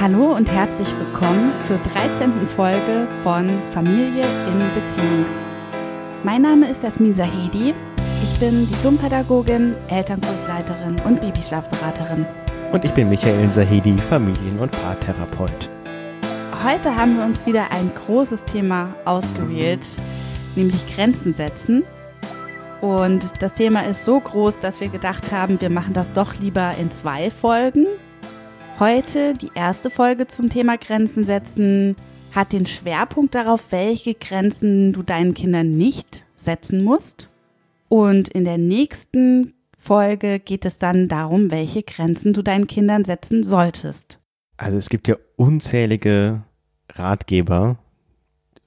Hallo und herzlich willkommen zur 13. Folge von Familie in Beziehung. Mein Name ist Jasmin Sahedi. Ich bin Diplompädagogin, Elternkursleiterin und Babyschlafberaterin. Und ich bin Michael Sahedi, Familien- und Paartherapeut. Heute haben wir uns wieder ein großes Thema ausgewählt, nämlich Grenzen setzen. Und das Thema ist so groß, dass wir gedacht haben, wir machen das doch lieber in zwei Folgen. Heute die erste Folge zum Thema Grenzen setzen hat den Schwerpunkt darauf, welche Grenzen du deinen Kindern nicht setzen musst. Und in der nächsten Folge geht es dann darum, welche Grenzen du deinen Kindern setzen solltest. Also es gibt ja unzählige Ratgeber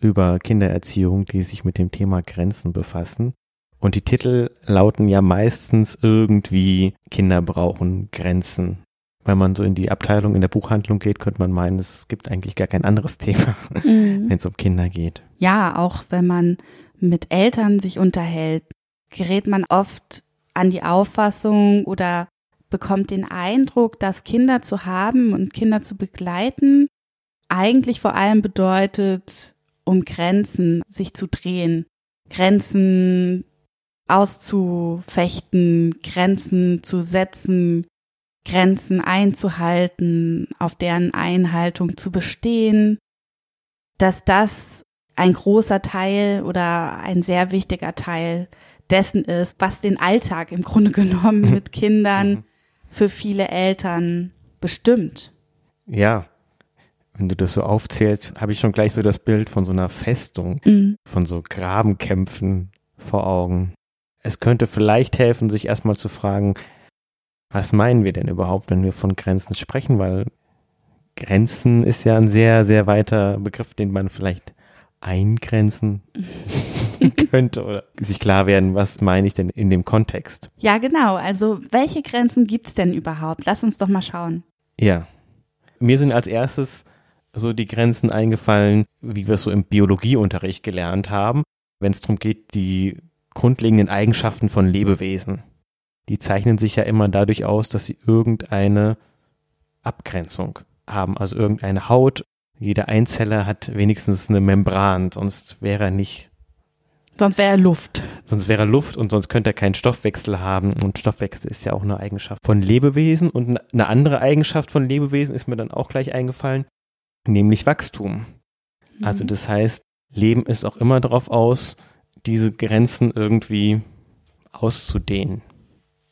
über Kindererziehung, die sich mit dem Thema Grenzen befassen. Und die Titel lauten ja meistens irgendwie Kinder brauchen Grenzen. Wenn man so in die Abteilung in der Buchhandlung geht, könnte man meinen, es gibt eigentlich gar kein anderes Thema, Mhm. wenn es um Kinder geht. Ja, auch wenn man mit Eltern sich unterhält, gerät man oft an die Auffassung oder bekommt den Eindruck, dass Kinder zu haben und Kinder zu begleiten eigentlich vor allem bedeutet, um Grenzen sich zu drehen, Grenzen auszufechten, Grenzen zu setzen, Grenzen einzuhalten, auf deren Einhaltung zu bestehen, dass das ein großer Teil oder ein sehr wichtiger Teil dessen ist, was den Alltag im Grunde genommen mit Kindern für viele Eltern bestimmt. Ja, wenn du das so aufzählst, habe ich schon gleich so das Bild von so einer Festung, Mhm. von so Grabenkämpfen vor Augen. Es könnte vielleicht helfen, sich erstmal zu fragen, was meinen wir denn überhaupt, wenn wir von Grenzen sprechen, weil Grenzen ist ja ein sehr, sehr weiter Begriff, den man vielleicht eingrenzen könnte oder sich klar werden, was meine ich denn in dem Kontext. Ja, genau. Also welche Grenzen gibt's denn überhaupt? Lass uns doch mal schauen. Ja. Mir sind als erstes so die Grenzen eingefallen, wie wir es so im Biologieunterricht gelernt haben, wenn es darum geht, die grundlegenden Eigenschaften von Lebewesen. Die zeichnen sich ja immer dadurch aus, dass sie irgendeine Abgrenzung haben, also irgendeine Haut. Jeder Einzeller hat wenigstens eine Membran, sonst wäre er nicht, Sonst wäre Luft. sonst wäre er Luft und sonst könnte er keinen Stoffwechsel haben. Und Stoffwechsel ist ja auch eine Eigenschaft von Lebewesen. Und eine andere Eigenschaft von Lebewesen ist mir dann auch gleich eingefallen, nämlich Wachstum. Also Mhm. das heißt, Leben ist auch immer darauf aus, diese Grenzen irgendwie auszudehnen,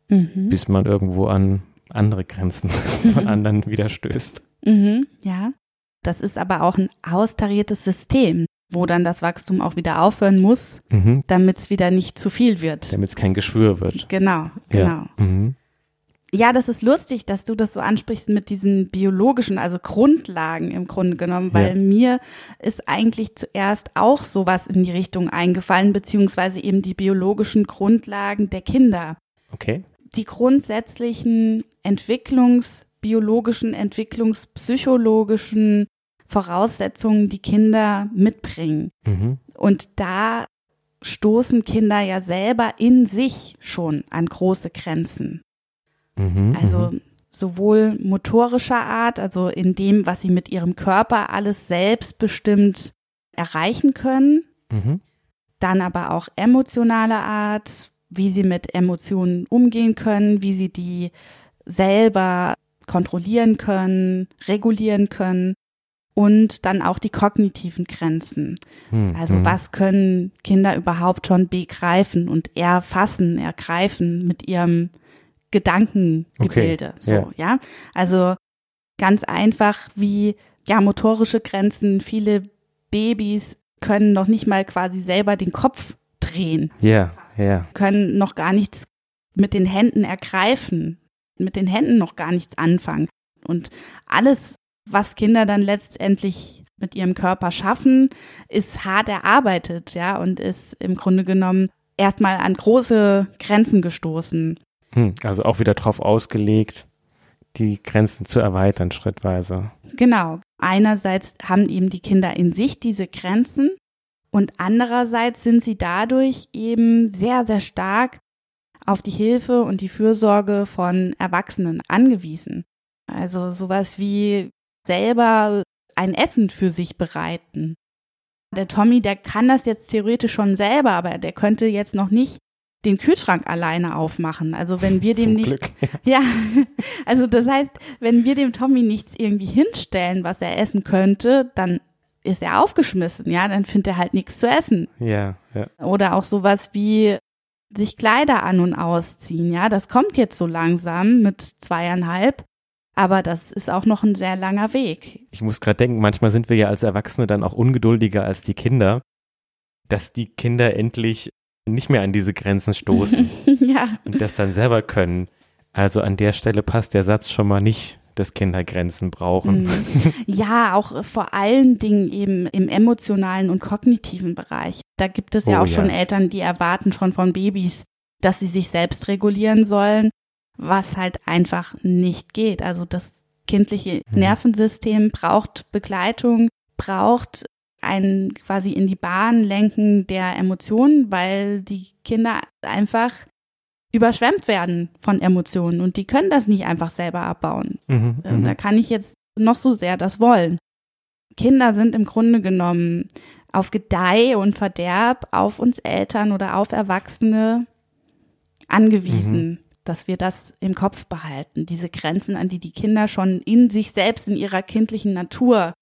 Mhm. bis man irgendwo an andere Grenzen von anderen wieder stößt. Mhm. Ja. Das ist aber auch ein austariertes System, wo dann das Wachstum auch wieder aufhören muss, Mhm. damit es wieder nicht zu viel wird. Damit es kein Geschwür wird. Genau, genau. Ja. Mhm. Ja, das ist lustig, dass du das so ansprichst mit diesen biologischen, also Grundlagen im Grunde genommen, weil Ja. mir ist eigentlich zuerst auch sowas in die Richtung eingefallen, beziehungsweise eben die biologischen Grundlagen der Kinder. Okay. Die grundsätzlichen entwicklungsbiologischen, entwicklungspsychologischen Voraussetzungen, die Kinder mitbringen. Mhm. Und da stoßen Kinder ja selber in sich schon an große Grenzen. Mhm. Also mhm. sowohl motorischer Art, also in dem, was sie mit ihrem Körper alles selbstbestimmt erreichen können, Mhm. dann aber auch emotionaler Art, wie sie mit Emotionen umgehen können, wie sie die selber kontrollieren können, regulieren können und dann auch die kognitiven Grenzen. Mhm. Also Mhm. was können Kinder überhaupt schon begreifen und erfassen, ergreifen mit ihrem Gedankengebilde. Okay, So, ja. ja. Also ganz einfach wie ja motorische Grenzen. Viele Babys können noch nicht mal quasi selber den Kopf drehen, Ja, ja. können noch gar nichts mit den Händen ergreifen, mit den Händen noch gar nichts anfangen. Und alles, was Kinder dann letztendlich mit ihrem Körper schaffen, ist hart erarbeitet, ja, und ist im Grunde genommen erstmal an große Grenzen gestoßen. Hm. Also auch wieder drauf ausgelegt, die Grenzen zu erweitern schrittweise. Genau. Einerseits haben eben die Kinder in sich diese Grenzen und andererseits sind sie dadurch eben sehr, sehr stark auf die Hilfe und die Fürsorge von Erwachsenen angewiesen. Also sowas wie selber ein Essen für sich bereiten. Der Tommy, der kann das jetzt theoretisch schon selber, aber der könnte jetzt noch nicht den Kühlschrank alleine aufmachen. Also wenn wir dem Zum nicht, Glück. ja, also das heißt, wenn wir dem Tommy nichts irgendwie hinstellen, was er essen könnte, dann ist er aufgeschmissen, ja, dann findet er halt nichts zu essen. Ja, ja. Oder auch sowas wie sich Kleider an und ausziehen, ja, das kommt jetzt so langsam mit zweieinhalb, aber das ist auch noch ein sehr langer Weg. Ich muss gerade denken, manchmal sind wir ja als Erwachsene dann auch ungeduldiger als die Kinder, dass die Kinder endlich nicht mehr an diese Grenzen stoßen ja, und das dann selber können. Also an der Stelle passt der Satz schon mal nicht, dass Kinder Grenzen brauchen. Mhm. ja, auch vor allen Dingen eben im emotionalen und kognitiven Bereich. Da gibt es ja Oh, auch schon ja. Eltern, die erwarten schon von Babys, dass sie sich selbst regulieren sollen, was halt einfach nicht geht. Also das kindliche Mhm. Nervensystem braucht Begleitung, braucht ein quasi in die Bahn lenken der Emotionen, weil die Kinder einfach überschwemmt werden von Emotionen und die können das nicht einfach selber abbauen. Mhm, Äh, mhm. Da kann ich jetzt noch so sehr das wollen. Kinder sind im Grunde genommen auf Gedeih und Verderb auf uns Eltern oder auf Erwachsene angewiesen, dass wir das im Kopf behalten. Diese Grenzen, an die die Kinder schon in sich selbst, in ihrer kindlichen Natur,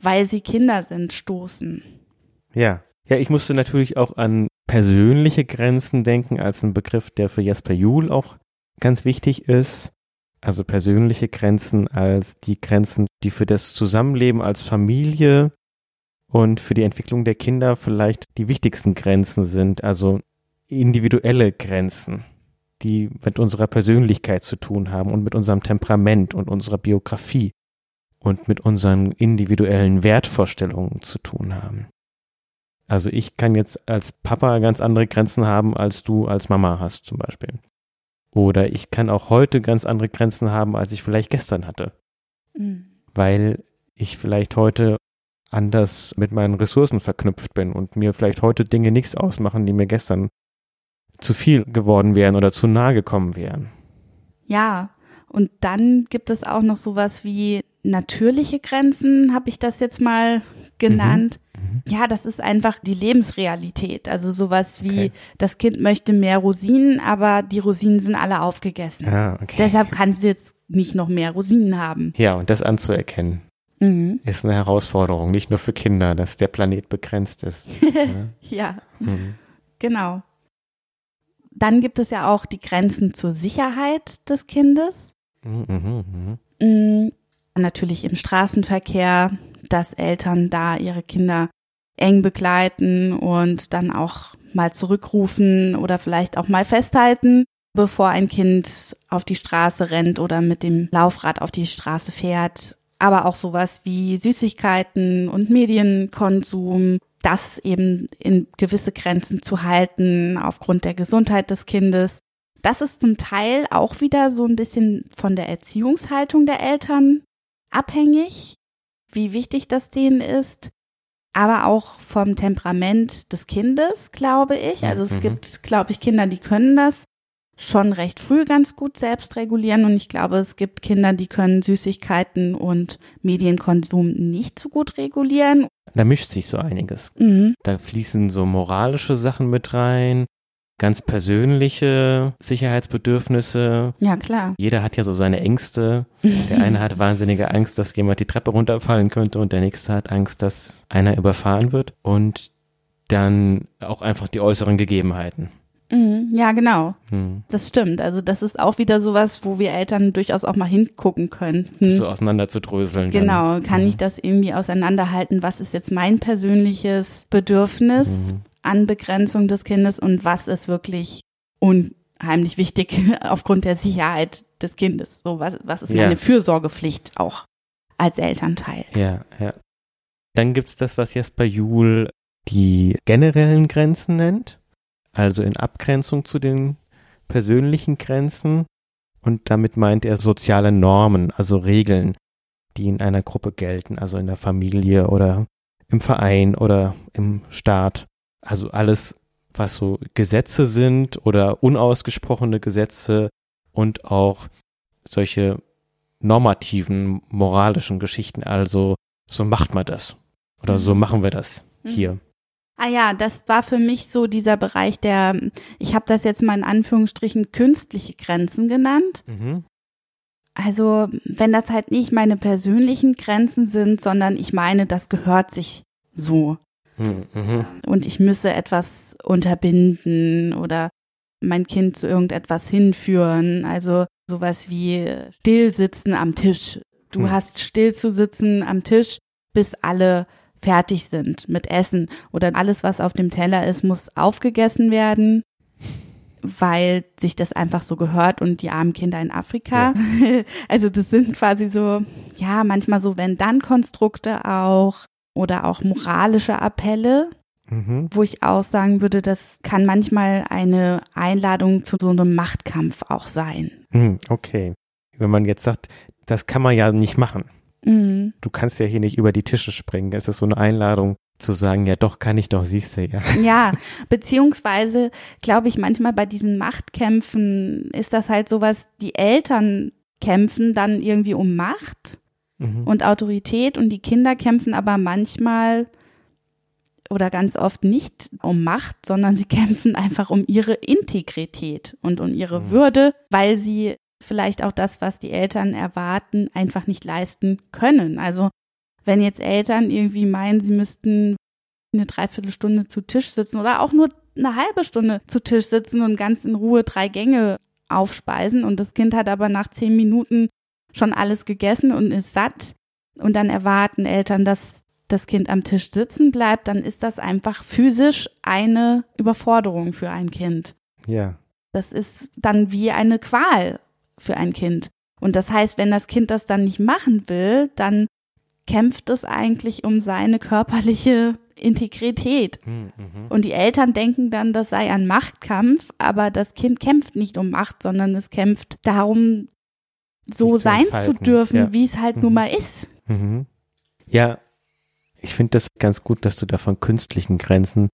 weil sie Kinder sind, stoßen. Ja. Ja, ich musste natürlich auch an persönliche Grenzen denken, als ein Begriff, der für Jasper Juhl auch ganz wichtig ist. Also persönliche Grenzen als die Grenzen, die für das Zusammenleben als Familie und für die Entwicklung der Kinder vielleicht die wichtigsten Grenzen sind. Also individuelle Grenzen, die mit unserer Persönlichkeit zu tun haben und mit unserem Temperament und unserer Biografie und mit unseren individuellen Wertvorstellungen zu tun haben. Also ich kann jetzt als Papa ganz andere Grenzen haben, als du als Mama hast zum Beispiel. Oder ich kann auch heute ganz andere Grenzen haben, als ich vielleicht gestern hatte, Mhm. weil ich vielleicht heute anders mit meinen Ressourcen verknüpft bin und mir vielleicht heute Dinge nichts ausmachen, die mir gestern zu viel geworden wären oder zu nahe gekommen wären. Ja, und dann gibt es auch noch sowas wie natürliche Grenzen, habe ich das jetzt mal genannt. Mhm. Ja, das ist einfach die Lebensrealität. Also sowas wie, Okay. das Kind möchte mehr Rosinen, aber die Rosinen sind alle aufgegessen. Ja, okay. Deshalb kannst du jetzt nicht noch mehr Rosinen haben. Ja, und das anzuerkennen, Mhm. ist eine Herausforderung, nicht nur für Kinder, dass der Planet begrenzt ist. Ja. Ja, Mhm. genau. Dann gibt es ja auch die Grenzen zur Sicherheit des Kindes. Mhm, mhm, mhm. Natürlich im Straßenverkehr, dass Eltern da ihre Kinder eng begleiten und dann auch mal zurückrufen oder vielleicht auch mal festhalten, bevor ein Kind auf die Straße rennt oder mit dem Laufrad auf die Straße fährt. Aber auch sowas wie Süßigkeiten und Medienkonsum, das eben in gewisse Grenzen zu halten aufgrund der Gesundheit des Kindes. Das ist zum Teil auch wieder so ein bisschen von der Erziehungshaltung der Eltern abhängig, wie wichtig das denen ist, aber auch vom Temperament des Kindes, glaube ich. Also es Mhm. gibt, glaube ich, Kinder, die können das schon recht früh ganz gut selbst regulieren und ich glaube, es gibt Kinder, die können Süßigkeiten und Medienkonsum nicht so gut regulieren. Da mischt sich so einiges. Mhm. Da fließen so moralische Sachen mit rein, ganz persönliche Sicherheitsbedürfnisse. Ja, klar. Jeder hat ja so seine Ängste. Der eine hat wahnsinnige Angst, dass jemand die Treppe runterfallen könnte und der nächste hat Angst, dass einer überfahren wird. Und dann auch einfach die äußeren Gegebenheiten. Mhm. Ja, genau. Hm. Das stimmt. Also das ist auch wieder sowas, wo wir Eltern durchaus auch mal hingucken könnten. Das so auseinander zu dröseln. dann. Genau, kann Mhm. ich das irgendwie auseinanderhalten? Was ist jetzt mein persönliches Bedürfnis Mhm. An Begrenzung des Kindes und was ist wirklich unheimlich wichtig aufgrund der Sicherheit des Kindes? So, was, was ist Ja. meine Fürsorgepflicht auch als Elternteil? Ja, ja. Dann gibt's das, was Jesper Juhl die generellen Grenzen nennt, also in Abgrenzung zu den persönlichen Grenzen. Und damit meint er soziale Normen, also Regeln, die in einer Gruppe gelten, also in der Familie oder im Verein oder im Staat. Also alles, was so Gesetze sind oder unausgesprochene Gesetze und auch solche normativen, moralischen Geschichten. Also, so macht man das. Oder so Mhm. machen wir das Mhm. hier. Ah ja, das war für mich so dieser Bereich der, ich habe das jetzt mal in Anführungsstrichen künstliche Grenzen genannt. Mhm. Also wenn das halt nicht meine persönlichen Grenzen sind, sondern ich meine, das gehört sich so. Mhm. Mhm. und ich müsse etwas unterbinden oder mein Kind zu irgendetwas hinführen. Also sowas wie still sitzen am Tisch. Du Hm. hast still zu sitzen am Tisch, bis alle fertig sind mit Essen oder alles, was auf dem Teller ist, muss aufgegessen werden, weil sich das einfach so gehört und die armen Kinder in Afrika. Also das sind quasi so, ja, manchmal so wenn-dann-Konstrukte auch oder auch moralische Appelle, Mhm. wo ich auch sagen würde, das kann manchmal eine Einladung zu so einem Machtkampf auch sein. Mhm. Okay. Wenn man jetzt sagt, das kann man ja nicht machen. Mhm. Du kannst ja hier nicht über die Tische springen. Es ist so eine Einladung zu sagen, ja doch, kann ich doch, siehst du ja. Ja, beziehungsweise glaube ich manchmal bei diesen Machtkämpfen ist das halt sowas, die Eltern kämpfen dann irgendwie um Macht Mhm. und Autorität und die Kinder kämpfen aber manchmal oder ganz oft nicht um Macht, sondern sie kämpfen einfach um ihre Integrität und um ihre Mhm. Würde, weil sie vielleicht auch das, was die Eltern erwarten, einfach nicht leisten können. Also wenn jetzt Eltern irgendwie meinen, sie müssten eine Dreiviertelstunde zu Tisch sitzen oder auch nur eine halbe Stunde zu Tisch sitzen und ganz in Ruhe drei Gänge aufspeisen und das Kind hat aber nach zehn Minuten schon alles gegessen und ist satt und dann erwarten Eltern, dass das Kind am Tisch sitzen bleibt, dann ist das einfach physisch eine Überforderung für ein Kind. Ja. Das ist dann wie eine Qual für ein Kind. Und das heißt, wenn das Kind das dann nicht machen will, dann kämpft es eigentlich um seine körperliche Integrität. Mhm. Mhm. Und die Eltern denken dann, das sei ein Machtkampf, aber das Kind kämpft nicht um Macht, sondern es kämpft darum, so zu sein zu dürfen, ja. wie es halt Mhm. nun mal ist. Mhm. Ja, ich finde das ganz gut, dass du da von künstlichen Grenzen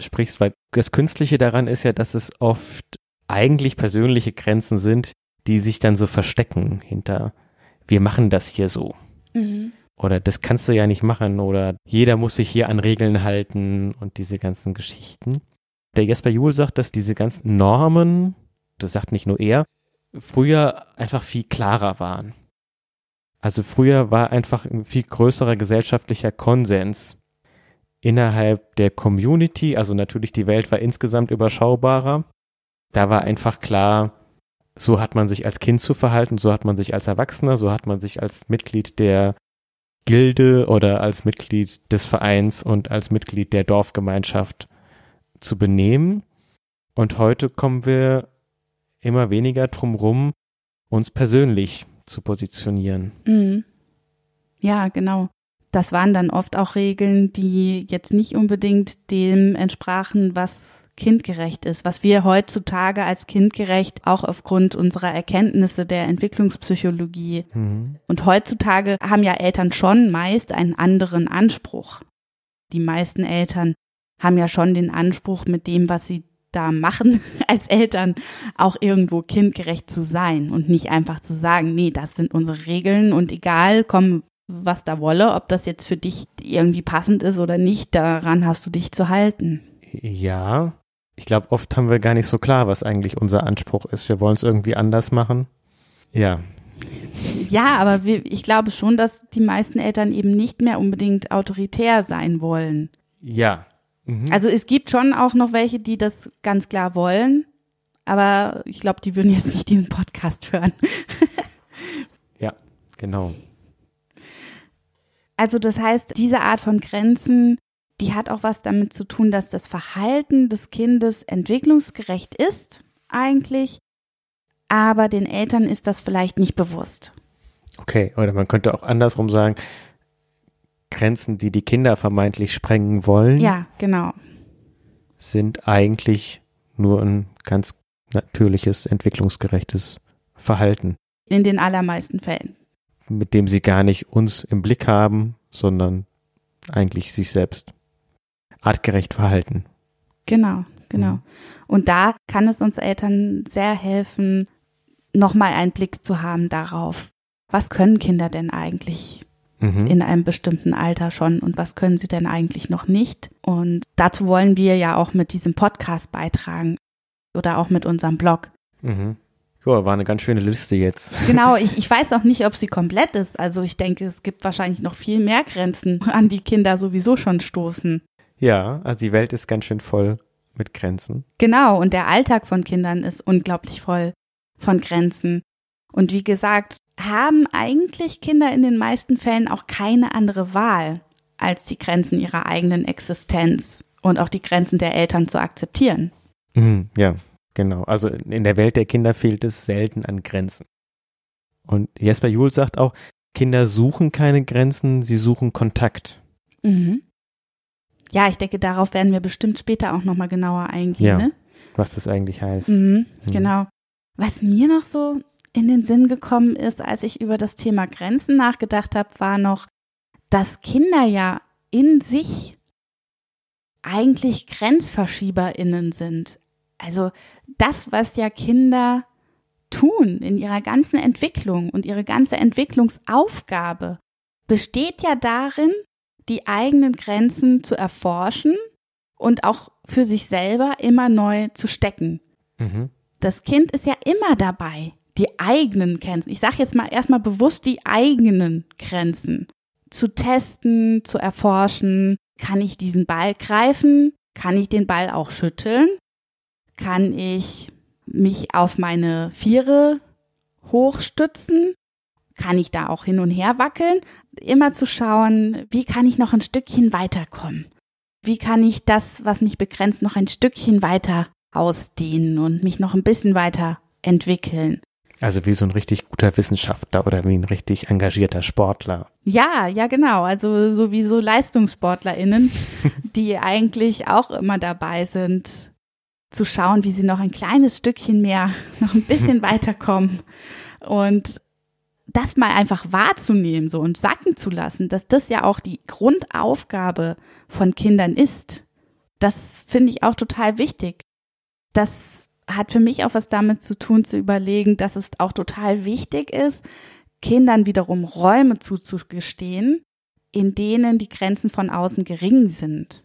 sprichst, weil das Künstliche daran ist ja, dass es oft eigentlich persönliche Grenzen sind, die sich dann so verstecken hinter, wir machen das hier so. Oder das kannst du ja nicht machen oder jeder muss sich hier an Regeln halten und diese ganzen Geschichten. Der Jesper Juhl sagt, dass diese ganzen Normen, das sagt nicht nur er, früher einfach viel klarer waren. Also früher war einfach ein viel größerer gesellschaftlicher Konsens innerhalb der Community, also natürlich die Welt war insgesamt überschaubarer. Da war einfach klar, so hat man sich als Kind zu verhalten, so hat man sich als Erwachsener, so hat man sich als Mitglied der Gilde oder als Mitglied des Vereins und als Mitglied der Dorfgemeinschaft zu benehmen. Und heute kommen wir immer weniger drum rum, uns persönlich zu positionieren. Mhm. Ja, genau. Das waren dann oft auch Regeln, die jetzt nicht unbedingt dem entsprachen, was kindgerecht ist, was wir heutzutage als kindgerecht auch aufgrund unserer Erkenntnisse der Entwicklungspsychologie Mhm. und heutzutage haben ja Eltern schon meist einen anderen Anspruch. Die meisten Eltern haben ja schon den Anspruch, mit dem, was sie da machen, als Eltern auch irgendwo kindgerecht zu sein und nicht einfach zu sagen, nee, das sind unsere Regeln und egal, komm, was da wolle, ob das jetzt für dich irgendwie passend ist oder nicht, daran hast du dich zu halten. Ja, ich glaube, oft haben wir gar nicht so klar, was eigentlich unser Anspruch ist. Wir wollen es irgendwie anders machen. Ja, Ja, aber wir, ich glaube schon, dass die meisten Eltern eben nicht mehr unbedingt autoritär sein wollen. ja. Mhm. Also es gibt schon auch noch welche, die das ganz klar wollen, aber ich glaube, die würden jetzt nicht diesen Podcast hören. genau. Also das heißt, diese Art von Grenzen, die hat auch was damit zu tun, dass das Verhalten des Kindes entwicklungsgerecht ist eigentlich, aber den Eltern ist das vielleicht nicht bewusst. Okay, oder man könnte auch andersrum sagen, Grenzen, die die Kinder vermeintlich sprengen wollen, Ja, genau. sind eigentlich nur ein ganz natürliches, entwicklungsgerechtes Verhalten, In den allermeisten Fällen. mit dem sie gar nicht uns im Blick haben, sondern eigentlich sich selbst artgerecht verhalten. Genau, genau. Mhm. Und da kann es uns Eltern sehr helfen, nochmal einen Blick zu haben darauf, was können Kinder denn eigentlich Mhm. in einem bestimmten Alter schon und was können sie denn eigentlich noch nicht. Und dazu wollen wir ja auch mit diesem Podcast beitragen oder auch mit unserem Blog. Mhm. Ja, war eine ganz schöne Liste jetzt. Genau, ich, ich weiß auch nicht, ob sie komplett ist. Also ich denke, es gibt wahrscheinlich noch viel mehr Grenzen, an die Kinder sowieso schon stoßen. Ja, also die Welt ist ganz schön voll mit Grenzen. Genau, und der Alltag von Kindern ist unglaublich voll von Grenzen. Und wie gesagt, haben eigentlich Kinder in den meisten Fällen auch keine andere Wahl, als die Grenzen ihrer eigenen Existenz und auch die Grenzen der Eltern zu akzeptieren. Mhm, ja, genau. Also in der Welt der Kinder fehlt es selten an Grenzen. Und Jesper Juhl sagt auch, Kinder suchen keine Grenzen, sie suchen Kontakt. Mhm. Ja, ich denke, darauf werden wir bestimmt später auch nochmal genauer eingehen. Ja. Ne? Was das eigentlich heißt. Mhm, Mhm. genau. Was mir noch so in den Sinn gekommen ist, als ich über das Thema Grenzen nachgedacht habe, war noch, dass Kinder ja in sich eigentlich GrenzverschieberInnen sind. Also das, was ja Kinder tun in ihrer ganzen Entwicklung und ihre ganze Entwicklungsaufgabe, besteht ja darin, die eigenen Grenzen zu erforschen und auch für sich selber immer neu zu stecken. Mhm. Das Kind ist ja immer dabei, die eigenen Grenzen. Ich sage jetzt mal erstmal bewusst die eigenen Grenzen zu testen, zu erforschen. Kann ich diesen Ball greifen? Kann ich den Ball auch schütteln? Kann ich mich auf meine Viere hochstützen? Kann ich da auch hin und her wackeln? Immer zu schauen, wie kann ich noch ein Stückchen weiterkommen? Wie kann ich das, was mich begrenzt, noch ein Stückchen weiter ausdehnen und mich noch ein bisschen weiter entwickeln? Also wie so ein richtig guter Wissenschaftler oder wie ein richtig engagierter Sportler. Ja, ja, genau. Also sowieso LeistungssportlerInnen, die eigentlich auch immer dabei sind, zu schauen, wie sie noch ein kleines Stückchen mehr, noch ein bisschen weiterkommen. Und das mal einfach wahrzunehmen so und sacken zu lassen, dass das ja auch die Grundaufgabe von Kindern ist. Das finde ich auch total wichtig. Das hat für mich auch was damit zu tun, zu überlegen, dass es auch total wichtig ist, Kindern wiederum Räume zuzugestehen, in denen die Grenzen von außen gering sind.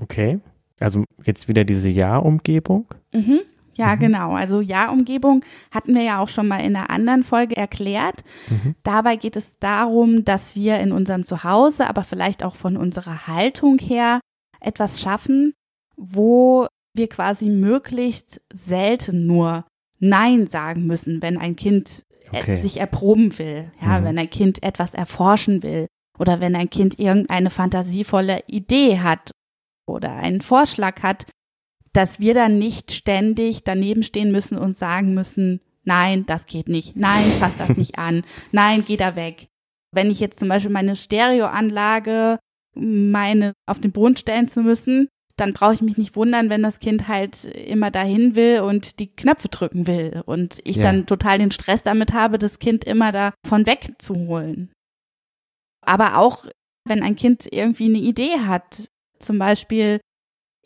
Okay. Also jetzt wieder diese Ja-Umgebung. Mhm. Ja, Mhm. genau. Also Ja-Umgebung hatten wir ja auch schon mal in einer anderen Folge erklärt. Mhm. Dabei geht es darum, dass wir in unserem Zuhause, aber vielleicht auch von unserer Haltung her etwas schaffen, wo wir quasi möglichst selten nur Nein sagen müssen, wenn ein Kind äh, Okay. sich erproben will, ja, Mhm. wenn ein Kind etwas erforschen will oder wenn ein Kind irgendeine fantasievolle Idee hat oder einen Vorschlag hat, dass wir dann nicht ständig daneben stehen müssen und sagen müssen, nein, das geht nicht, nein, fass das nicht an, nein, geh da weg. Wenn ich jetzt zum Beispiel meine Stereoanlage meine auf den Boden stellen zu müssen, dann brauche ich mich nicht wundern, wenn das Kind halt immer dahin will und die Knöpfe drücken will und ich Ja. dann total den Stress damit habe, das Kind immer davon wegzuholen. Aber auch wenn ein Kind irgendwie eine Idee hat, zum Beispiel,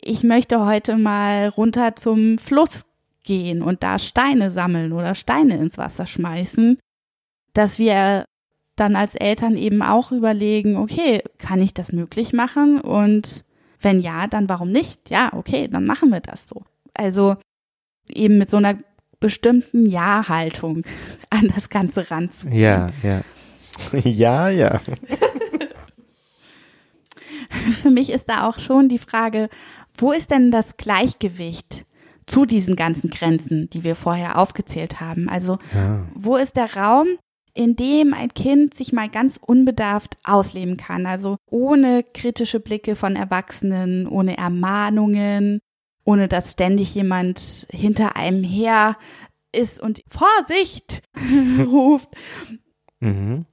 ich möchte heute mal runter zum Fluss gehen und da Steine sammeln oder Steine ins Wasser schmeißen, dass wir dann als Eltern eben auch überlegen, okay, kann ich das möglich machen? Und wenn ja, dann warum nicht? Ja, okay, dann machen wir das so. Also eben mit so einer bestimmten Ja-Haltung an das Ganze ranzugehen. Ja, ja. ja, ja. Für mich ist da auch schon die Frage, wo ist denn das Gleichgewicht zu diesen ganzen Grenzen, die wir vorher aufgezählt haben? Also ja. wo ist der Raum, in dem ein Kind sich mal ganz unbedarft ausleben kann? Also ohne kritische Blicke von Erwachsenen, ohne Ermahnungen, ohne dass ständig jemand hinter einem her ist und Vorsicht ruft. Mhm.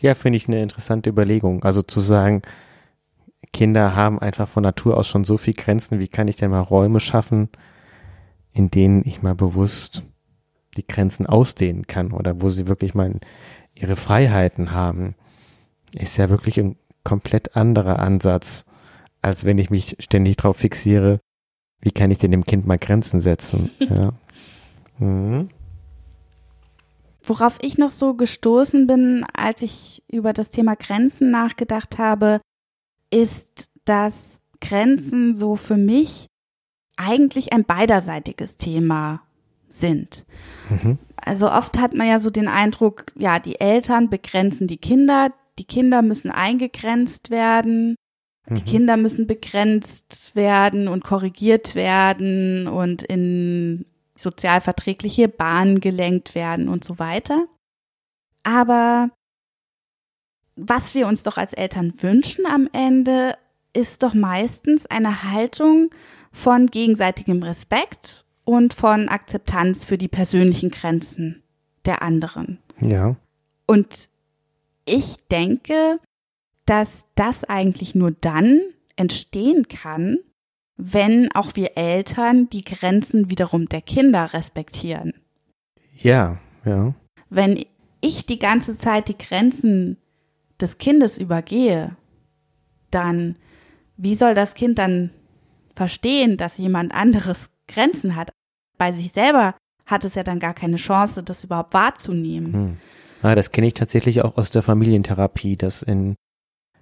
Ja, finde ich eine interessante Überlegung. Also zu sagen, Kinder haben einfach von Natur aus schon so viel Grenzen. Wie kann ich denn mal Räume schaffen, in denen ich mal bewusst die Grenzen ausdehnen kann oder wo sie wirklich mal ihre Freiheiten haben? Ist ja wirklich ein komplett anderer Ansatz, als wenn ich mich ständig darauf fixiere, Wie kann ich denn dem Kind mal Grenzen setzen? ja. Mhm. Worauf ich noch so gestoßen bin, als ich über das Thema Grenzen nachgedacht habe, ist, dass Grenzen so für mich eigentlich ein beiderseitiges Thema sind. Mhm. Also oft hat man ja so den Eindruck, ja, die Eltern begrenzen die Kinder, die Kinder müssen eingegrenzt werden, die Mhm. Kinder müssen begrenzt werden und korrigiert werden und in sozialverträgliche Bahnen gelenkt werden und so weiter. Aber was wir uns doch als Eltern wünschen am Ende, ist doch meistens eine Haltung von gegenseitigem Respekt und von Akzeptanz für die persönlichen Grenzen der anderen. Ja. Und ich denke, dass das eigentlich nur dann entstehen kann, wenn auch wir Eltern die Grenzen wiederum der Kinder respektieren. Ja, ja. Wenn ich die ganze Zeit die Grenzen des Kindes übergehe, dann wie soll das Kind dann verstehen, dass jemand anderes Grenzen hat? Bei sich selber hat es ja dann gar keine Chance, das überhaupt wahrzunehmen. Hm. Ah, das kenne ich tatsächlich auch aus der Familientherapie, dass in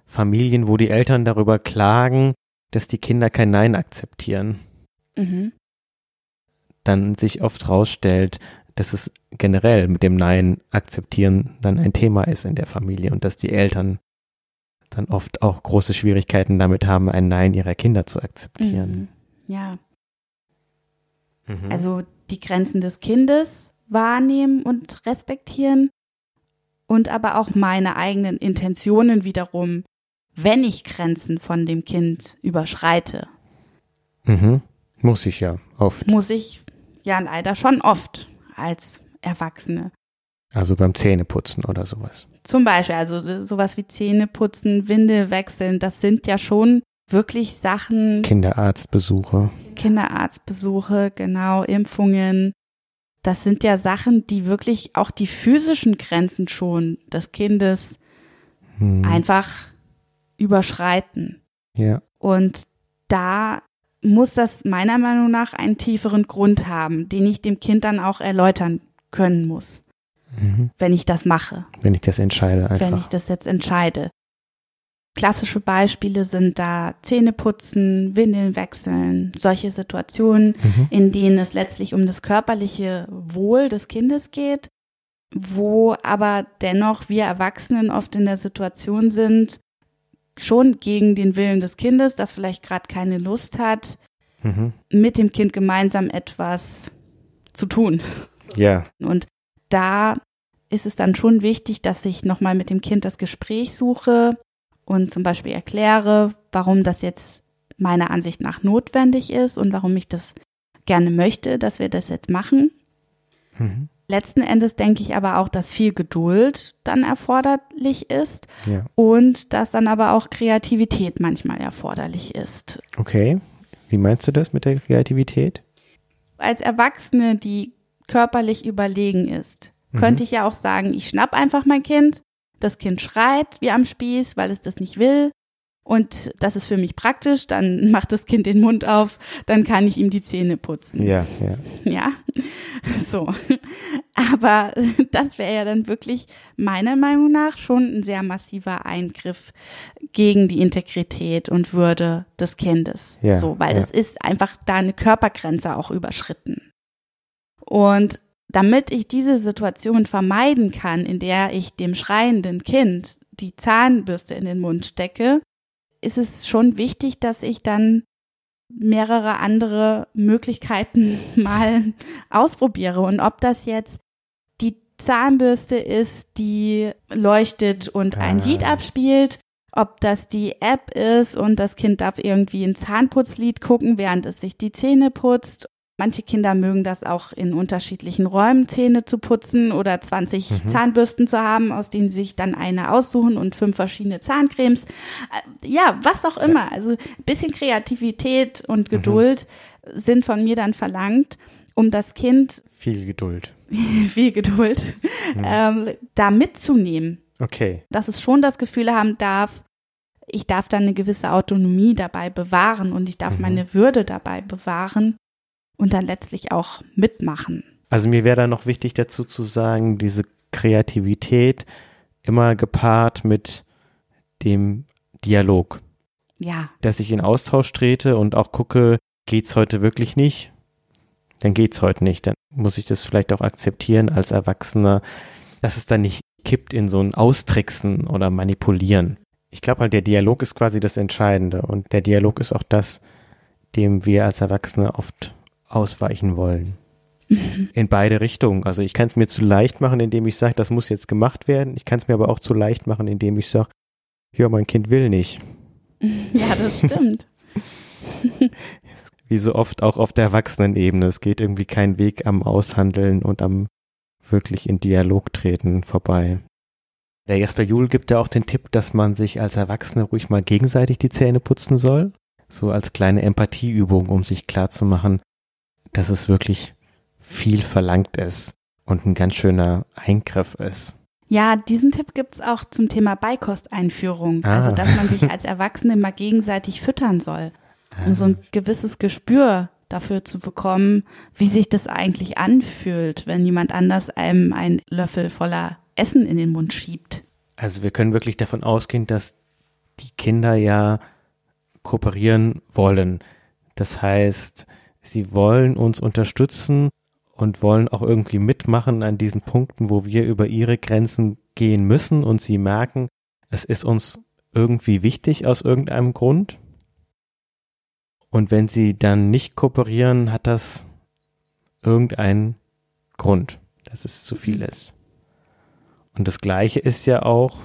Familien, wo die Eltern darüber klagen, dass die Kinder kein Nein akzeptieren, Mhm. dann sich oft rausstellt, dass es generell mit dem Nein akzeptieren dann ein Thema ist in der Familie und dass die Eltern dann oft auch große Schwierigkeiten damit haben, ein Nein ihrer Kinder zu akzeptieren. Mhm. Ja, Mhm. also die Grenzen des Kindes wahrnehmen und respektieren und aber auch meine eigenen Intentionen wiederum, wenn ich Grenzen von dem Kind überschreite, mhm. Muss ich ja oft. muss ich ja leider schon oft als Erwachsene. Also beim Zähneputzen oder sowas. Zum Beispiel, also sowas wie Zähne putzen, Windel wechseln, das sind ja schon wirklich Sachen, Kinderarztbesuche. Kinderarztbesuche, genau, Impfungen. Das sind ja Sachen, die wirklich auch die physischen Grenzen schon des Kindes Hm. einfach überschreiten. Ja. Und da muss das meiner Meinung nach einen tieferen Grund haben, den ich dem Kind dann auch erläutern können muss, Mhm. wenn ich das mache, Wenn ich das entscheide wenn ich einfach. das jetzt entscheide. Klassische Beispiele sind da Zähneputzen, Windeln wechseln, solche Situationen, Mhm. in denen es letztlich um das körperliche Wohl des Kindes geht, wo aber dennoch wir Erwachsenen oft in der Situation sind, schon gegen den Willen des Kindes, das vielleicht gerade keine Lust hat, Mhm. mit dem Kind gemeinsam etwas zu tun. Ja. Und da ist es dann schon wichtig, dass ich nochmal mit dem Kind das Gespräch suche und zum Beispiel erkläre, warum das jetzt meiner Ansicht nach notwendig ist und warum ich das gerne möchte, dass wir das jetzt machen. Mhm. Letzten Endes denke ich aber auch, dass viel Geduld dann erforderlich ist Ja. und dass dann aber auch Kreativität manchmal erforderlich ist. Okay. Wie meinst du das mit der Kreativität? Als Erwachsene, die körperlich überlegen ist, Mhm. könnte ich ja auch sagen, ich schnapp einfach mein Kind, das Kind schreit wie am Spieß, weil es das nicht will. Und das ist für mich praktisch, dann macht das Kind den Mund auf, dann kann ich ihm die Zähne putzen. Ja, ja. Ja, so. Aber das wäre ja dann wirklich meiner Meinung nach schon ein sehr massiver Eingriff gegen die Integrität und Würde des Kindes. Ja, so, weil ja. das ist einfach da eine Körpergrenze auch überschritten. Und damit ich diese Situation vermeiden kann, in der ich dem schreienden Kind die Zahnbürste in den Mund stecke, ist es schon wichtig, dass ich dann mehrere andere Möglichkeiten mal ausprobiere. Und ob das jetzt die Zahnbürste ist, die leuchtet und ein Ah. Lied abspielt, ob das die App ist und das Kind darf irgendwie ein Zahnputzlied gucken, während es sich die Zähne putzt. Manche Kinder mögen das auch in unterschiedlichen Räumen Zähne zu putzen oder 20 Mhm. Zahnbürsten zu haben, aus denen sie sich dann eine aussuchen und fünf verschiedene Zahncremes. Äh, Ja, was auch immer. Also ein bisschen Kreativität und Geduld sind von mir dann verlangt, um das Kind, Viel Geduld. viel Geduld, ähm, da mitzunehmen Okay. dass es schon das Gefühl haben darf, ich darf dann eine gewisse Autonomie dabei bewahren und ich darf Mhm. meine Würde dabei bewahren und dann letztlich auch mitmachen. Also mir wäre da noch wichtig dazu zu sagen, diese Kreativität immer gepaart mit dem Dialog, Ja, dass ich in Austausch trete und auch gucke, geht's heute wirklich nicht? Dann geht's heute nicht. Dann muss ich das vielleicht auch akzeptieren als Erwachsener, dass es dann nicht kippt in so ein Austricksen oder Manipulieren. Ich glaube halt, der Dialog ist quasi das Entscheidende und der Dialog ist auch das, dem wir als Erwachsene oft ausweichen wollen. In beide Richtungen. Also ich kann es mir zu leicht machen, indem ich sage, das muss jetzt gemacht werden. Ich kann es mir aber auch zu leicht machen, indem ich sage, ja, mein Kind will nicht. ja, das stimmt. Wie so oft auch auf der Erwachsenenebene. Es geht irgendwie kein Weg am Aushandeln und am wirklich in Dialog treten vorbei. Der Jasper Juhl gibt ja auch den Tipp, dass man sich als Erwachsene ruhig mal gegenseitig die Zähne putzen soll. So als kleine Empathieübung, um sich klarzumachen, dass es wirklich viel verlangt ist und ein ganz schöner Eingriff ist. Ja, diesen Tipp gibt's auch zum Thema Beikosteinführung. Ah. Also, dass man sich als Erwachsene mal gegenseitig füttern soll, um so ein gewisses Gespür dafür zu bekommen, wie sich das eigentlich anfühlt, wenn jemand anders einem einen Löffel voller Essen in den Mund schiebt. Also wir können wirklich davon ausgehen, dass die Kinder ja kooperieren wollen. Das heißt, sie wollen uns unterstützen und wollen auch irgendwie mitmachen an diesen Punkten, wo wir über ihre Grenzen gehen müssen und sie merken, es ist uns irgendwie wichtig aus irgendeinem Grund. Und wenn sie dann nicht kooperieren, hat das irgendeinen Grund, dass es zu viel ist. Und das Gleiche ist ja auch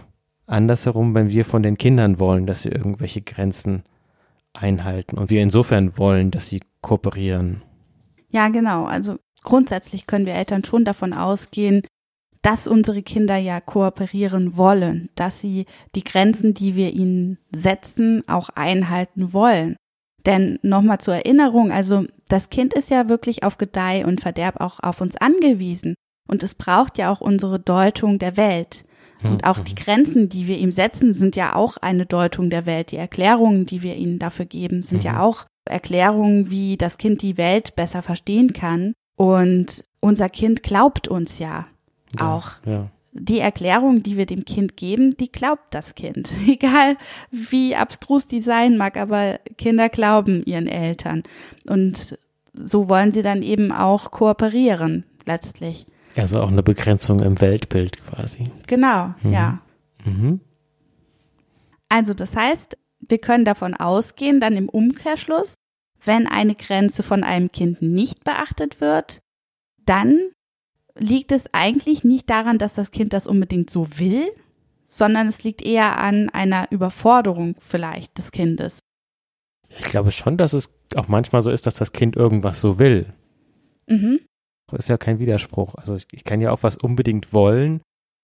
andersherum, wenn wir von den Kindern wollen, dass sie irgendwelche Grenzen einhalten und wir insofern wollen, dass sie kooperieren. Ja, genau. Also grundsätzlich können wir Eltern schon davon ausgehen, dass unsere Kinder ja kooperieren wollen, dass sie die Grenzen, die wir ihnen setzen, auch einhalten wollen. Denn nochmal zur Erinnerung, also das Kind ist ja wirklich auf Gedeih und Verderb auch auf uns angewiesen. Und es braucht ja auch unsere Deutung der Welt. Und auch die Grenzen, die wir ihm setzen, sind ja auch eine Deutung der Welt. Die Erklärungen, die wir ihnen dafür geben, sind ja auch Erklärungen, wie das Kind die Welt besser verstehen kann. Und unser Kind glaubt uns ja auch. Ja. Die Erklärung, die wir dem Kind geben, die glaubt das Kind. Egal wie abstrus die sein mag, aber Kinder glauben ihren Eltern. Und so wollen sie dann eben auch kooperieren, letztlich. Also auch eine Begrenzung im Weltbild quasi. Genau, ja. Mhm. Also das heißt, wir können davon ausgehen, dann im Umkehrschluss, wenn eine Grenze von einem Kind nicht beachtet wird, dann liegt es eigentlich nicht daran, dass das Kind das unbedingt so will, sondern es liegt eher an einer Überforderung vielleicht des Kindes. Ich glaube schon, dass es auch manchmal so ist, dass das Kind irgendwas so will. Mhm. Das ist ja kein Widerspruch. Also ich, ich kann ja auch was unbedingt wollen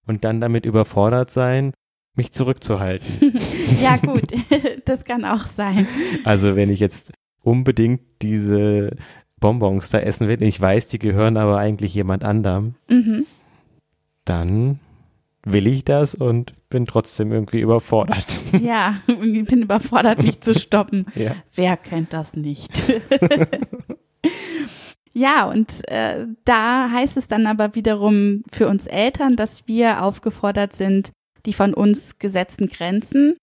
und dann damit überfordert sein, mich zurückzuhalten. ja gut, das kann auch sein. Also wenn ich jetzt unbedingt diese Bonbons da essen will, ich weiß, die gehören aber eigentlich jemand anderem, Mhm. dann will ich das und bin trotzdem irgendwie überfordert. Ja, ich bin überfordert, mich zu stoppen. ja. Wer kennt das nicht? ja, und äh, da heißt es dann aber wiederum für uns Eltern, dass wir aufgefordert sind, die von uns gesetzten Grenzen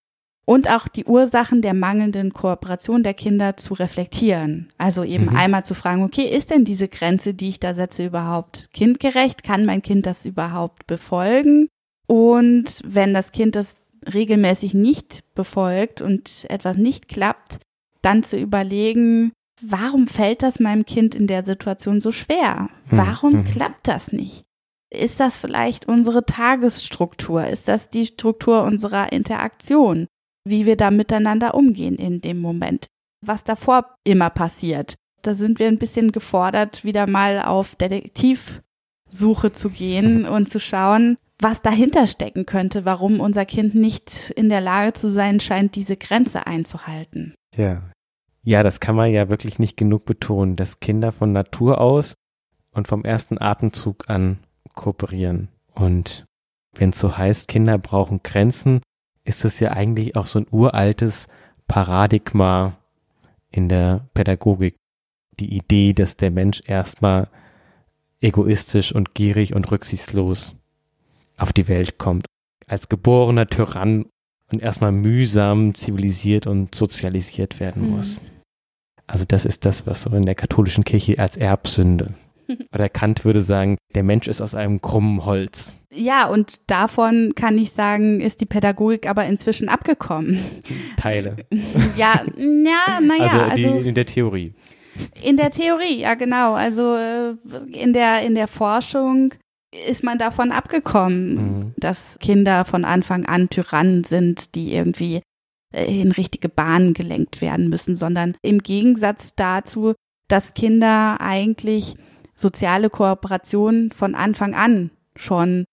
und auch die Ursachen der mangelnden Kooperation der Kinder zu reflektieren. Also eben Mhm. einmal zu fragen, okay, ist denn diese Grenze, die ich da setze, überhaupt kindgerecht? Kann mein Kind das überhaupt befolgen? Und wenn das Kind das regelmäßig nicht befolgt und etwas nicht klappt, dann zu überlegen, warum fällt das meinem Kind in der Situation so schwer? Hm, Warum hm. klappt das nicht? Ist das vielleicht unsere Tagesstruktur? Ist das die Struktur unserer Interaktion? Wie wir da miteinander umgehen in dem Moment? Was davor immer passiert? Da sind wir ein bisschen gefordert, wieder mal auf Detektivsuche zu gehen und zu schauen, was dahinter stecken könnte, warum unser Kind nicht in der Lage zu sein scheint, diese Grenze einzuhalten. Ja. Ja, das kann man ja wirklich nicht genug betonen, dass Kinder von Natur aus und vom ersten Atemzug an kooperieren. Und wenn es so heißt, Kinder brauchen Grenzen, ist es ja eigentlich auch so ein uraltes Paradigma in der Pädagogik. Die Idee, dass der Mensch erstmal egoistisch und gierig und rücksichtslos auf die Welt kommt. Als geborener Tyrann und erstmal mühsam zivilisiert und sozialisiert werden Mhm. muss. Also das ist das, was so in der katholischen Kirche als Erbsünde. Oder Kant würde sagen, der Mensch ist aus einem krummen Holz. Ja, und davon kann ich sagen, ist die Pädagogik aber inzwischen abgekommen. Teile. ja, ja, naja, also, die, also in der Theorie. In der Theorie, ja genau. Also äh, in der, in der Forschung ist man davon abgekommen, Mhm. dass Kinder von Anfang an Tyrannen sind, die irgendwie äh, in richtige Bahnen gelenkt werden müssen, sondern im Gegensatz dazu, dass Kinder eigentlich soziale Kooperation von Anfang an schon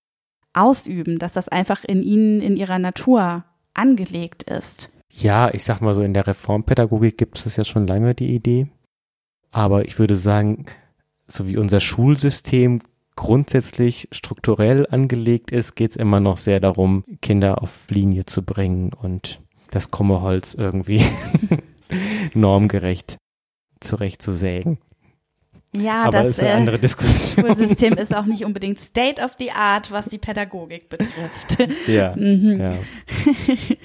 ausüben, dass das einfach in ihnen, in ihrer Natur angelegt ist. Ja, ich sag mal so, in der Reformpädagogik gibt es ja schon lange die Idee. Aber ich würde sagen, so wie unser Schulsystem grundsätzlich strukturell angelegt ist, geht es immer noch sehr darum, Kinder auf Linie zu bringen und das krumme Holz irgendwie normgerecht zurechtzusägen. Ja, Aber das ist eine äh, andere Diskussion. Schulsystem ist auch nicht unbedingt State of the Art, was die Pädagogik betrifft. ja, mhm. ja.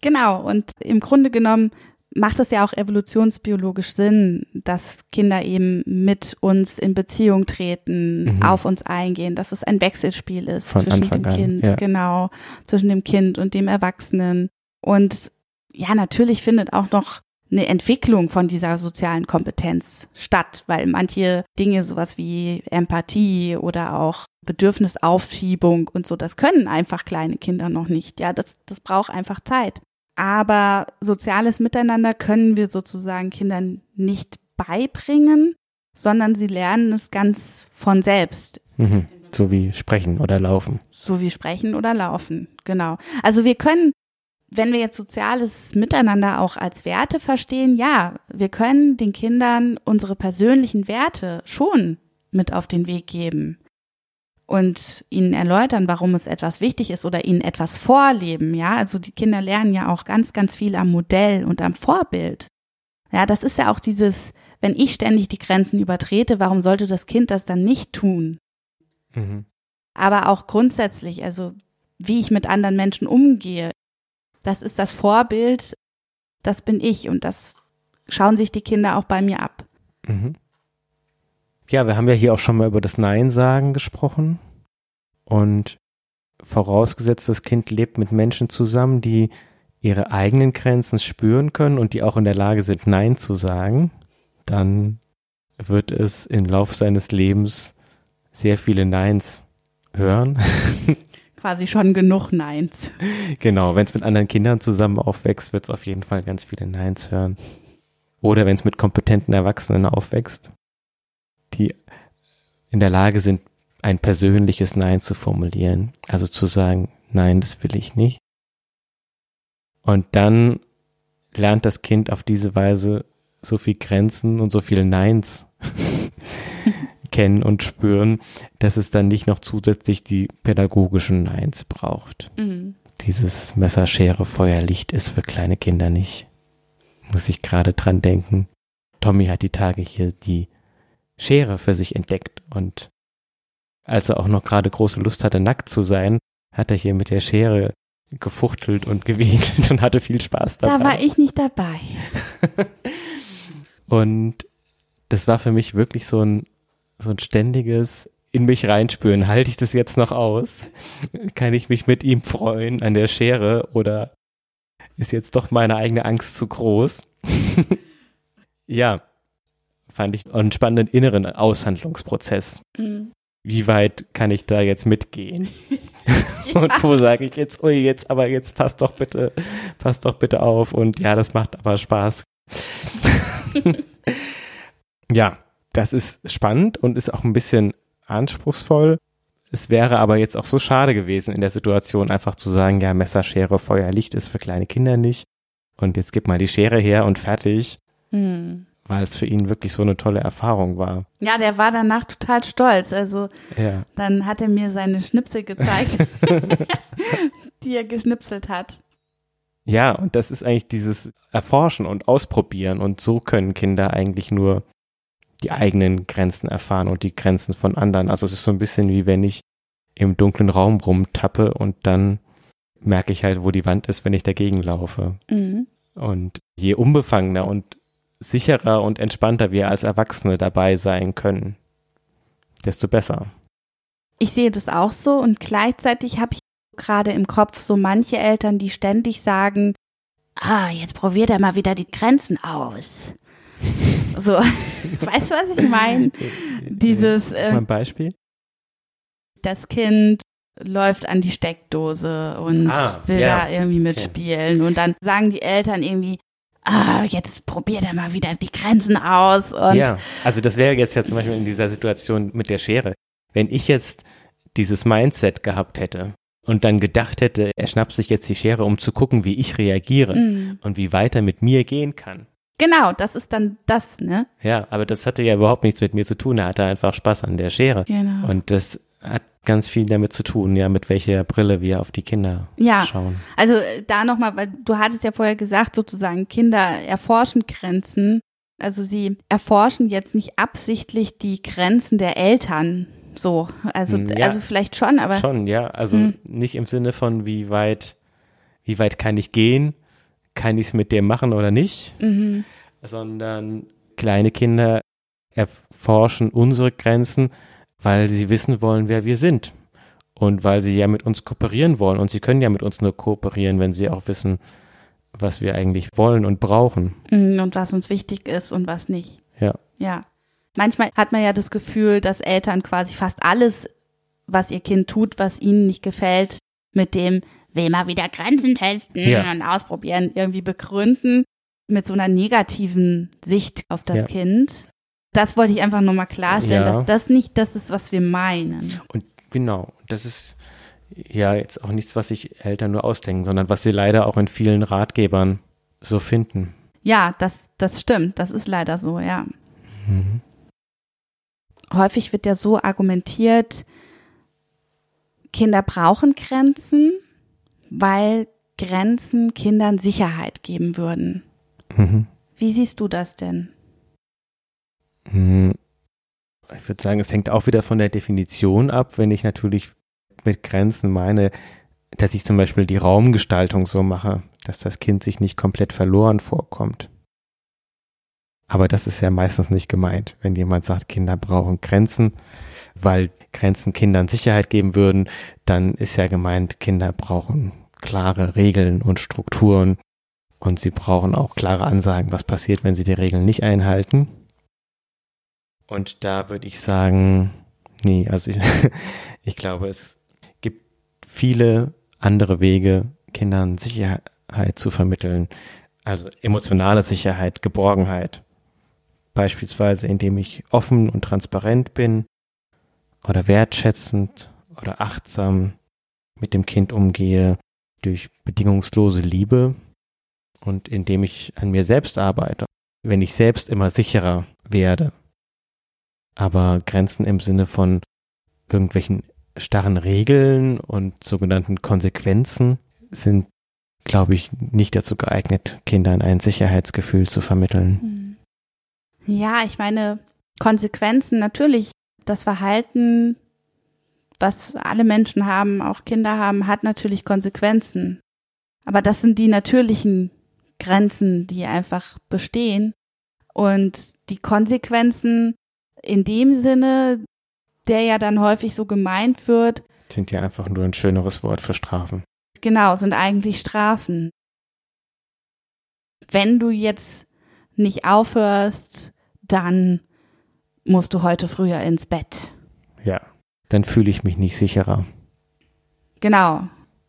Genau, und im Grunde genommen macht es ja auch evolutionsbiologisch Sinn, dass Kinder eben mit uns in Beziehung treten, Mhm. auf uns eingehen, dass es ein Wechselspiel ist Von zwischen Anfang dem an, Kind, ja. genau, zwischen dem Kind und dem Erwachsenen. Und ja, natürlich findet auch noch eine Entwicklung von dieser sozialen Kompetenz statt, weil manche Dinge, sowas wie Empathie oder auch Bedürfnisaufschiebung und so, das können einfach kleine Kinder noch nicht. Ja, das, das braucht einfach Zeit. Aber soziales Miteinander können wir sozusagen Kindern nicht beibringen, sondern sie lernen es ganz von selbst. Mhm. So wie sprechen oder laufen. So wie sprechen oder laufen, genau. Also wir können, wenn wir jetzt soziales Miteinander auch als Werte verstehen, ja, wir können den Kindern unsere persönlichen Werte schon mit auf den Weg geben und ihnen erläutern, warum es etwas wichtig ist oder ihnen etwas vorleben, ja. Also die Kinder lernen ja auch ganz, ganz viel am Modell und am Vorbild. Ja, das ist ja auch dieses, wenn ich ständig die Grenzen übertrete, warum sollte das Kind das dann nicht tun? Mhm. aber auch grundsätzlich, also wie ich mit anderen Menschen umgehe. Das ist das Vorbild, das bin ich und das schauen sich die Kinder auch bei mir ab. Mhm. Ja, wir haben ja hier auch schon mal über das Nein sagen gesprochen. Und vorausgesetzt, das Kind lebt mit Menschen zusammen, die ihre eigenen Grenzen spüren können und die auch in der Lage sind, Nein zu sagen, dann wird es im Lauf seines Lebens sehr viele Neins hören. Quasi schon genug Neins. Genau, wenn es mit anderen Kindern zusammen aufwächst, wird es auf jeden Fall ganz viele Neins hören. Oder wenn es mit kompetenten Erwachsenen aufwächst, die in der Lage sind, ein persönliches Nein zu formulieren. Also zu sagen, nein, das will ich nicht. Und dann lernt das Kind auf diese Weise so viel Grenzen und so viele Neins kennen und spüren, dass es dann nicht noch zusätzlich die pädagogischen Neins braucht. Mhm. Dieses Messer, Schere, Feuer, Licht ist für kleine Kinder nicht. Muss ich gerade dran denken. Tommy hat die Tage hier die Schere für sich entdeckt und als er auch noch gerade große Lust hatte, nackt zu sein, hat er hier mit der Schere gefuchtelt und gewedelt und hatte viel Spaß dabei. Da war ich nicht dabei. Und das war für mich wirklich so ein, so ein ständiges in mich reinspüren. Halte ich das jetzt noch aus? Kann ich mich mit ihm freuen an der Schere oder ist jetzt doch meine eigene Angst zu groß? ja, fand ich einen spannenden inneren Aushandlungsprozess. Mhm. Wie weit kann ich da jetzt mitgehen? Und wo sage ich jetzt, ui, jetzt, aber jetzt passt doch bitte, passt doch bitte auf und ja, das macht aber Spaß. ja, das ist spannend und ist auch ein bisschen anspruchsvoll. Es wäre aber jetzt auch so schade gewesen in der Situation, einfach zu sagen, ja, Messer, Schere, Feuer, Licht ist für kleine Kinder nicht. Und jetzt gib mal die Schere her und fertig. Mhm. weil es für ihn wirklich so eine tolle Erfahrung war. Ja, der war danach total stolz. Also Ja. dann hat er mir seine Schnipsel gezeigt, die er geschnipselt hat. Ja, und das ist eigentlich dieses Erforschen und Ausprobieren und so können Kinder eigentlich nur die eigenen Grenzen erfahren und die Grenzen von anderen. Also es ist so ein bisschen wie wenn ich im dunklen Raum rumtappe und dann merke ich halt, wo die Wand ist, wenn ich dagegen laufe. Mhm. Und je unbefangener und sicherer und entspannter wir als Erwachsene dabei sein können, desto besser. Ich sehe das auch so und gleichzeitig habe ich gerade im Kopf so manche Eltern, die ständig sagen, ah, jetzt probiert er mal wieder die Grenzen aus. So, weißt du, was ich meine? Dieses, äh, ein Beispiel? das Kind läuft an die Steckdose und Ah, will ja. da irgendwie mitspielen und dann sagen die Eltern irgendwie, ah, jetzt probiert er mal wieder die Grenzen aus und ja, also das wäre jetzt ja zum Beispiel in dieser Situation mit der Schere. Wenn ich jetzt dieses Mindset gehabt hätte und dann gedacht hätte, er schnappt sich jetzt die Schere, um zu gucken, wie ich reagiere Mm. und wie weiter mit mir gehen kann. Genau, das ist dann das, ne? Ja, aber das hatte ja überhaupt nichts mit mir zu tun. Er hatte einfach Spaß an der Schere. Genau. Und das hat ganz viel damit zu tun, ja, mit welcher Brille wir auf die Kinder Ja. schauen. Also äh, da nochmal, weil du hattest ja vorher gesagt, sozusagen Kinder erforschen Grenzen. Also sie erforschen jetzt nicht absichtlich die Grenzen der Eltern. So, also, Mm, ja. also vielleicht schon, aber Schon, ja. Also Hm. nicht im Sinne von, wie weit, wie weit kann ich gehen? Kann ich es mit dem machen oder nicht? mhm. Sondern kleine Kinder erforschen unsere Grenzen, weil sie wissen wollen, wer wir sind. Und weil sie ja mit uns kooperieren wollen. Und sie können ja mit uns nur kooperieren, wenn sie auch wissen, was wir eigentlich wollen und brauchen. Mm, und was uns wichtig ist und was nicht. Ja. Ja. Manchmal hat man ja das Gefühl, dass Eltern quasi fast alles, was ihr Kind tut, was ihnen nicht gefällt, mit dem will mal wieder Grenzen testen Ja. und ausprobieren, irgendwie begründen, mit so einer negativen Sicht auf das Ja. Kind. Das wollte ich einfach nur mal klarstellen, Ja. dass das nicht das ist, was wir meinen. Und genau, das ist ja jetzt auch nichts, was sich Eltern nur ausdenken, sondern was sie leider auch in vielen Ratgebern so finden. Ja, das, das stimmt. Das ist leider so, ja. Häufig wird ja so argumentiert, Kinder brauchen Grenzen, weil Grenzen Kindern Sicherheit geben würden. Mhm. Wie siehst du das denn? Hm, Ich würde sagen, es hängt auch wieder von der Definition ab, wenn ich natürlich mit Grenzen meine, dass ich zum Beispiel die Raumgestaltung so mache, dass das Kind sich nicht komplett verloren vorkommt. Aber das ist ja meistens nicht gemeint, wenn jemand sagt, Kinder brauchen Grenzen, weil Grenzen Kindern Sicherheit geben würden, dann ist ja gemeint, Kinder brauchen klare Regeln und Strukturen und sie brauchen auch klare Ansagen, was passiert, wenn sie die Regeln nicht einhalten. Und da würde ich sagen, nee, also ich, ich glaube, es gibt viele andere Wege, Kindern Sicherheit zu vermitteln. Also emotionale Sicherheit, Geborgenheit. Beispielsweise, indem ich offen und transparent bin oder wertschätzend oder achtsam mit dem Kind umgehe, durch bedingungslose Liebe und indem ich an mir selbst arbeite, wenn ich selbst immer sicherer werde. Aber Grenzen im Sinne von irgendwelchen starren Regeln und sogenannten Konsequenzen sind, glaube ich, nicht dazu geeignet, Kindern ein Sicherheitsgefühl zu vermitteln. Ja, ich meine, Konsequenzen natürlich, das Verhalten, was alle Menschen haben, auch Kinder haben, hat natürlich Konsequenzen. Aber das sind die natürlichen Grenzen, die einfach bestehen. Und die Konsequenzen in dem Sinne, der ja dann häufig so gemeint wird, Sind ja einfach nur ein schöneres Wort für Strafen. genau, sind eigentlich Strafen. Wenn du jetzt nicht aufhörst, dann musst du heute früher ins Bett. Ja. Dann fühle ich mich nicht sicherer. Genau.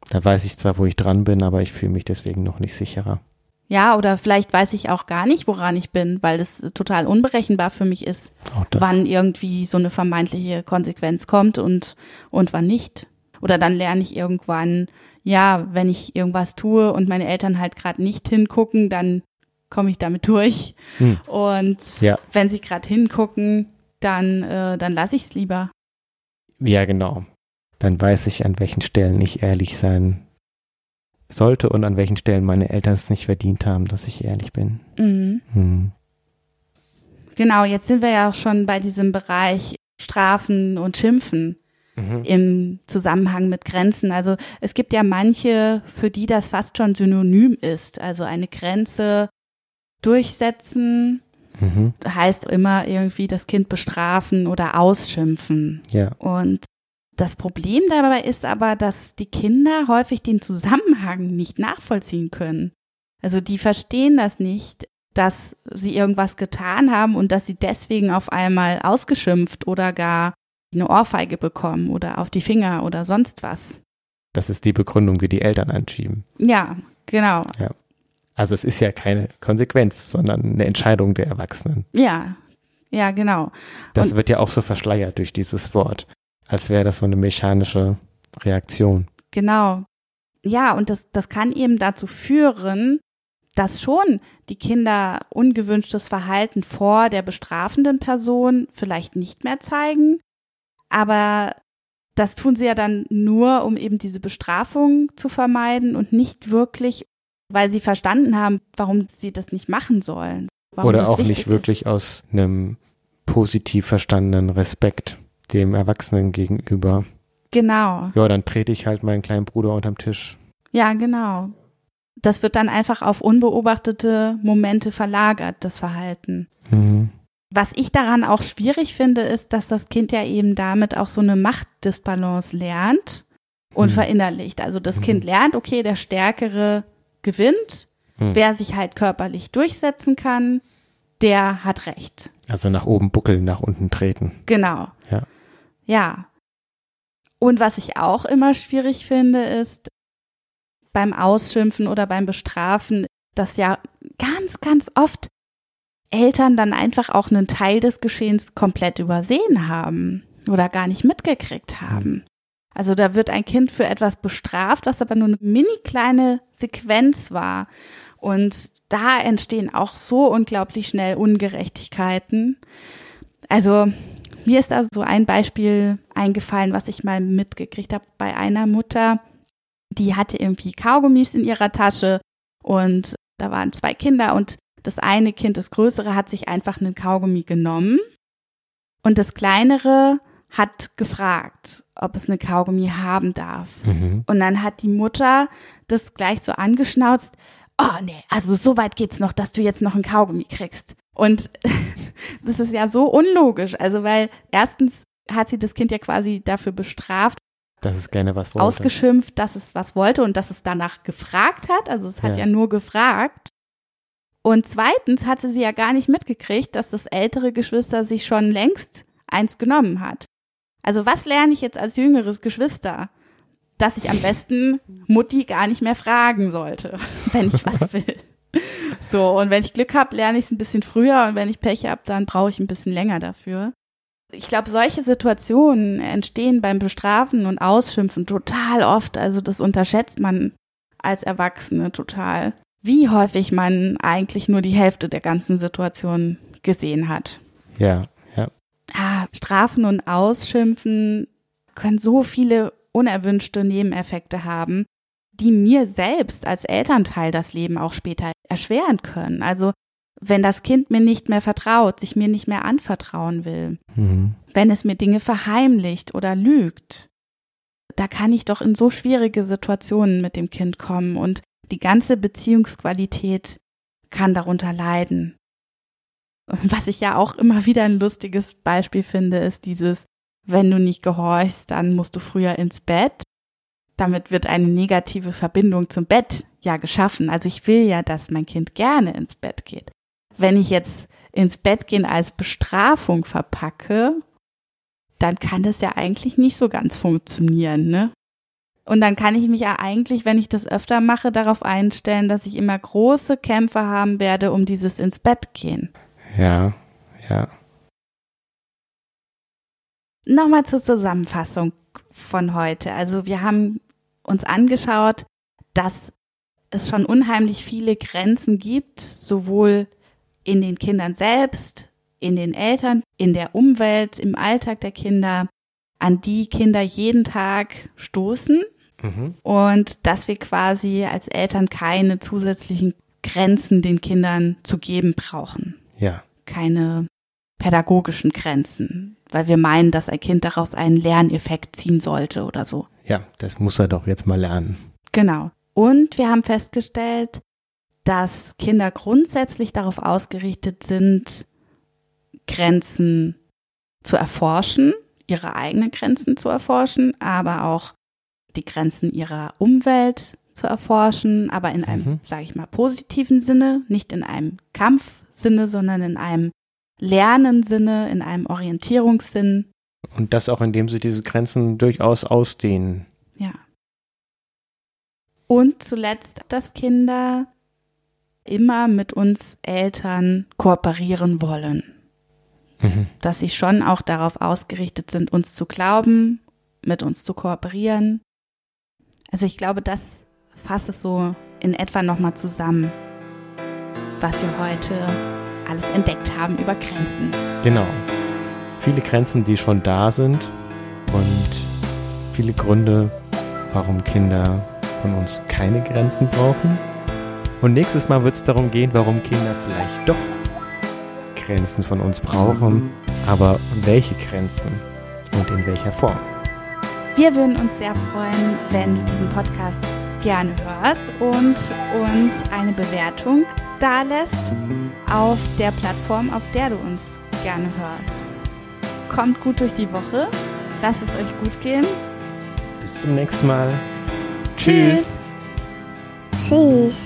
Da weiß ich zwar, wo ich dran bin, aber ich fühle mich deswegen noch nicht sicherer. Ja, oder vielleicht weiß ich auch gar nicht, woran ich bin, weil es total unberechenbar für mich ist, wann irgendwie so eine vermeintliche Konsequenz kommt und, und wann nicht. Oder dann lerne ich irgendwann, ja, wenn ich irgendwas tue und meine Eltern halt gerade nicht hingucken, dann komme ich damit durch. Hm. Und Ja. wenn sie gerade hingucken, dann, äh, dann lasse ich es lieber. Ja, genau. Dann weiß ich, an welchen Stellen ich ehrlich sein sollte und an welchen Stellen meine Eltern es nicht verdient haben, dass ich ehrlich bin. Mhm. Hm. Genau, jetzt sind wir ja auch schon bei diesem Bereich Strafen und Schimpfen Mhm. im Zusammenhang mit Grenzen. Also es gibt ja manche, für die das fast schon synonym ist. Also eine Grenze durchsetzen Mhm. heißt immer irgendwie das Kind bestrafen oder ausschimpfen. Ja. Und das Problem dabei ist aber, dass die Kinder häufig den Zusammenhang nicht nachvollziehen können. Also die verstehen das nicht, dass sie irgendwas getan haben und dass sie deswegen auf einmal ausgeschimpft oder gar eine Ohrfeige bekommen oder auf die Finger oder sonst was. Das ist die Begründung, die die Eltern anschieben. Ja, genau. Also es ist ja keine Konsequenz, sondern eine Entscheidung der Erwachsenen. Ja, ja, genau. Das Und- wird ja auch so verschleiert durch dieses Wort, als wäre das so eine mechanische Reaktion. Genau. Ja, und das, das kann eben dazu führen, dass schon die Kinder ungewünschtes Verhalten vor der bestrafenden Person vielleicht nicht mehr zeigen, aber das tun sie ja dann nur, um eben diese Bestrafung zu vermeiden und nicht wirklich, weil sie verstanden haben, warum sie das nicht machen sollen. Oder auch nicht wirklich aus einem positiv verstandenen Respekt dem Erwachsenen gegenüber. Ist. Genau. Ja, dann trete ich halt meinen kleinen Bruder unterm Tisch. Ja, genau. Das wird dann einfach auf unbeobachtete Momente verlagert, das Verhalten. Mhm. Was ich daran auch schwierig finde, ist, dass das Kind ja eben damit auch so eine Machtdisbalance lernt und Mhm. verinnerlicht. Also das Mhm. Kind lernt, okay, der Stärkere gewinnt, Mhm. wer sich halt körperlich durchsetzen kann, der hat Recht. Also nach oben buckeln, nach unten treten. Genau. Ja. Ja. Und was ich auch immer schwierig finde, ist beim Ausschimpfen oder beim Bestrafen, dass ja ganz, ganz oft Eltern dann einfach auch einen Teil des Geschehens komplett übersehen haben oder gar nicht mitgekriegt haben. Also da wird ein Kind für etwas bestraft, was aber nur eine mini kleine Sequenz war. Und da entstehen auch so unglaublich schnell Ungerechtigkeiten. Also mir ist da so ein Beispiel eingefallen, was ich mal mitgekriegt habe bei einer Mutter. Die hatte irgendwie Kaugummis in ihrer Tasche und da waren zwei Kinder und das eine Kind, das größere, hat sich einfach einen Kaugummi genommen und das kleinere hat gefragt, ob es eine Kaugummi haben darf. Mhm. Und dann hat die Mutter das gleich so angeschnauzt. Oh nee, also so weit geht's noch, dass du jetzt noch einen Kaugummi kriegst. Und das ist ja so unlogisch. Also weil erstens hat sie das Kind ja quasi dafür bestraft, Das ist gerne was wollte. ausgeschimpft, dass es was wollte und dass es danach gefragt hat. Also es hat Ja. ja nur gefragt. Und zweitens hatte sie ja gar nicht mitgekriegt, dass das ältere Geschwister sich schon längst eins genommen hat. Also was lerne ich jetzt als jüngeres Geschwister? Dass ich am besten Mutti gar nicht mehr fragen sollte, wenn ich was will. So, und wenn ich Glück habe, lerne ich es ein bisschen früher und wenn ich Pech habe, dann brauche ich ein bisschen länger dafür. Ich glaube, solche Situationen entstehen beim Bestrafen und Ausschimpfen total oft. Also das unterschätzt man als Erwachsene total. Wie häufig man eigentlich nur die Hälfte der ganzen Situation gesehen hat. Ja. Ah, Strafen und Ausschimpfen können so viele unerwünschte Nebeneffekte haben, die mir selbst als Elternteil das Leben auch später erschweren können. Also wenn das Kind mir nicht mehr vertraut, sich mir nicht mehr anvertrauen will, Mhm. wenn es mir Dinge verheimlicht oder lügt, da kann ich doch in so schwierige Situationen mit dem Kind kommen und die ganze Beziehungsqualität kann darunter leiden. Was ich ja auch immer wieder ein lustiges Beispiel finde, ist dieses, wenn du nicht gehorchst, dann musst du früher ins Bett. Damit wird eine negative Verbindung zum Bett ja geschaffen. Also ich will ja, dass mein Kind gerne ins Bett geht. Wenn ich jetzt ins Bett gehen als Bestrafung verpacke, dann kann das ja eigentlich nicht so ganz funktionieren, ne? Und dann kann ich mich ja eigentlich, wenn ich das öfter mache, darauf einstellen, dass ich immer große Kämpfe haben werde um dieses ins Bett gehen. Ja, ja. Nochmal zur Zusammenfassung von heute. Also wir haben uns angeschaut, dass es schon unheimlich viele Grenzen gibt, sowohl in den Kindern selbst, in den Eltern, in der Umwelt, im Alltag der Kinder, an die Kinder jeden Tag stoßen Mhm. und dass wir quasi als Eltern keine zusätzlichen Grenzen den Kindern zu geben brauchen. Ja. Keine pädagogischen Grenzen, weil wir meinen, dass ein Kind daraus einen Lerneffekt ziehen sollte oder so. Ja, das muss er doch jetzt mal lernen. Genau. Und wir haben festgestellt, dass Kinder grundsätzlich darauf ausgerichtet sind, Grenzen zu erforschen, ihre eigenen Grenzen zu erforschen, aber auch die Grenzen ihrer Umwelt zu erforschen, aber in einem, Mhm. sage ich mal, positiven Sinne, nicht in einem Kampfsinne, sondern in einem Lernensinne, in einem Orientierungssinn. Und das auch, indem sie diese Grenzen durchaus ausdehnen. Ja. Und zuletzt, dass Kinder immer mit uns Eltern kooperieren wollen. Mhm. Dass sie schon auch darauf ausgerichtet sind, uns zu glauben, mit uns zu kooperieren. Also ich glaube, das fasst es so in etwa nochmal zusammen, was wir heute alles entdeckt haben über Grenzen. Genau. Viele Grenzen, die schon da sind und viele Gründe, warum Kinder von uns keine Grenzen brauchen. Und nächstes Mal wird es darum gehen, warum Kinder vielleicht doch Grenzen von uns brauchen, aber welche Grenzen und in welcher Form. Wir würden uns sehr freuen, wenn du diesen Podcast gerne hörst und uns eine Bewertung dalässt auf der Plattform, auf der du uns gerne hörst. Kommt gut durch die Woche, lasst es euch gut gehen. Bis zum nächsten Mal. Tschüss. Tschüss.